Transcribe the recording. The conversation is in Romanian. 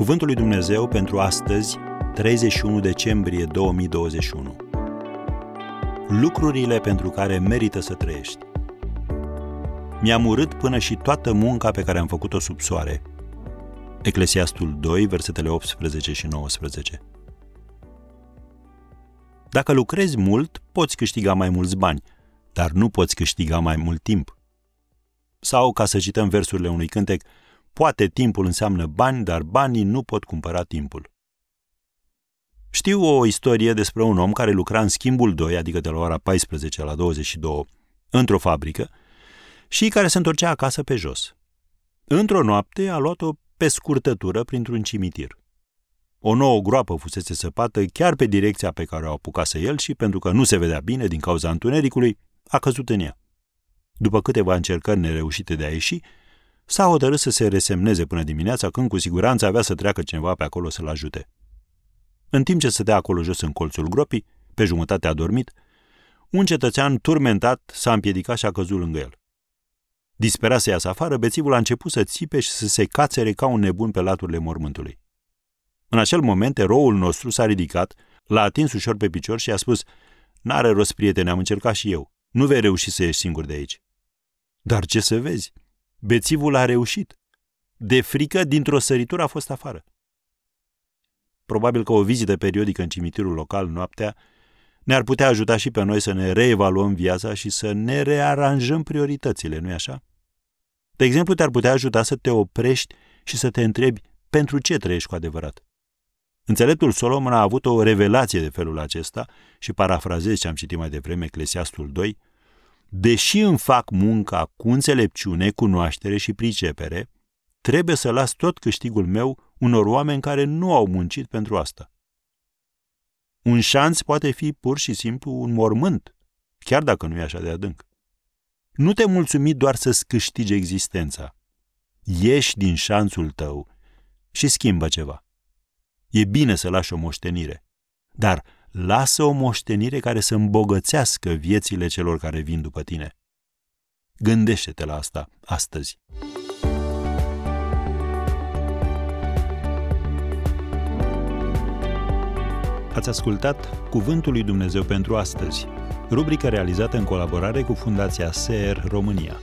Cuvântul lui Dumnezeu pentru astăzi, 31 decembrie 2021. Lucrurile pentru care merită să trăiești. Mi-am urât până și toată munca pe care am făcut-o sub soare. Eclesiastul 2, versetele 18 și 19. Dacă lucrezi mult, poți câștiga mai mulți bani, dar nu poți câștiga mai mult timp. Sau, ca să cităm versurile unui cântec, Poate timpul înseamnă bani, dar banii nu pot cumpăra timpul. Știu o istorie despre un om care lucra în schimbul 2, adică de la ora 14 la 22, într-o fabrică, și care se întorcea acasă pe jos. Într-o noapte a luat-o pe scurtătură printr-un cimitir. O nouă groapă fusese săpată chiar pe direcția pe care o apucase el și, pentru că nu se vedea bine din cauza întunericului, a căzut în ea. După câteva încercări nereușite de a ieși, s-a hotărât să se resemneze până dimineața, când cu siguranță avea să treacă cineva pe acolo să-l ajute. În timp ce stătea acolo jos în colțul gropii, pe jumătate a dormit, un cetățean turmentat s-a împiedicat și a căzut lângă el. Disperat să iasă afară, bețivul a început să țipe și să se cațere ca un nebun pe laturile mormântului. În acel moment, eroul nostru s-a ridicat, l-a atins ușor pe picior și a spus N-are rost, prietene, am încercat și eu. Nu vei reuși să ieși singur de aici. Dar ce să vezi? Bețivul a reușit. De frică, dintr-o săritură a fost afară. Probabil că o vizită periodică în cimitirul local noaptea ne-ar putea ajuta și pe noi să ne reevaluăm viața și să ne rearanjăm prioritățile, nu-i așa? De exemplu, te-ar putea ajuta să te oprești și să te întrebi pentru ce trăiești cu adevărat. Înțeleptul Solomon a avut o revelație de felul acesta și parafrazez ce am citit mai devreme, Eclesiastul 2, deși îmi fac munca cu înțelepciune, cunoaștere și pricepere, trebuie să las tot câștigul meu unor oameni care nu au muncit pentru asta. Un șanț poate fi pur și simplu un mormânt, chiar dacă nu e așa de adânc. Nu te mulțumi doar să-ți câștigi existența. Ieși din șanțul tău și schimbă ceva. E bine să lași o moștenire, dar lasă o moștenire care să îmbogățească viețile celor care vin după tine. Gândește-te la asta astăzi. Ați ascultat Cuvântul lui Dumnezeu pentru astăzi, rubrica realizată în colaborare cu Fundația SER România.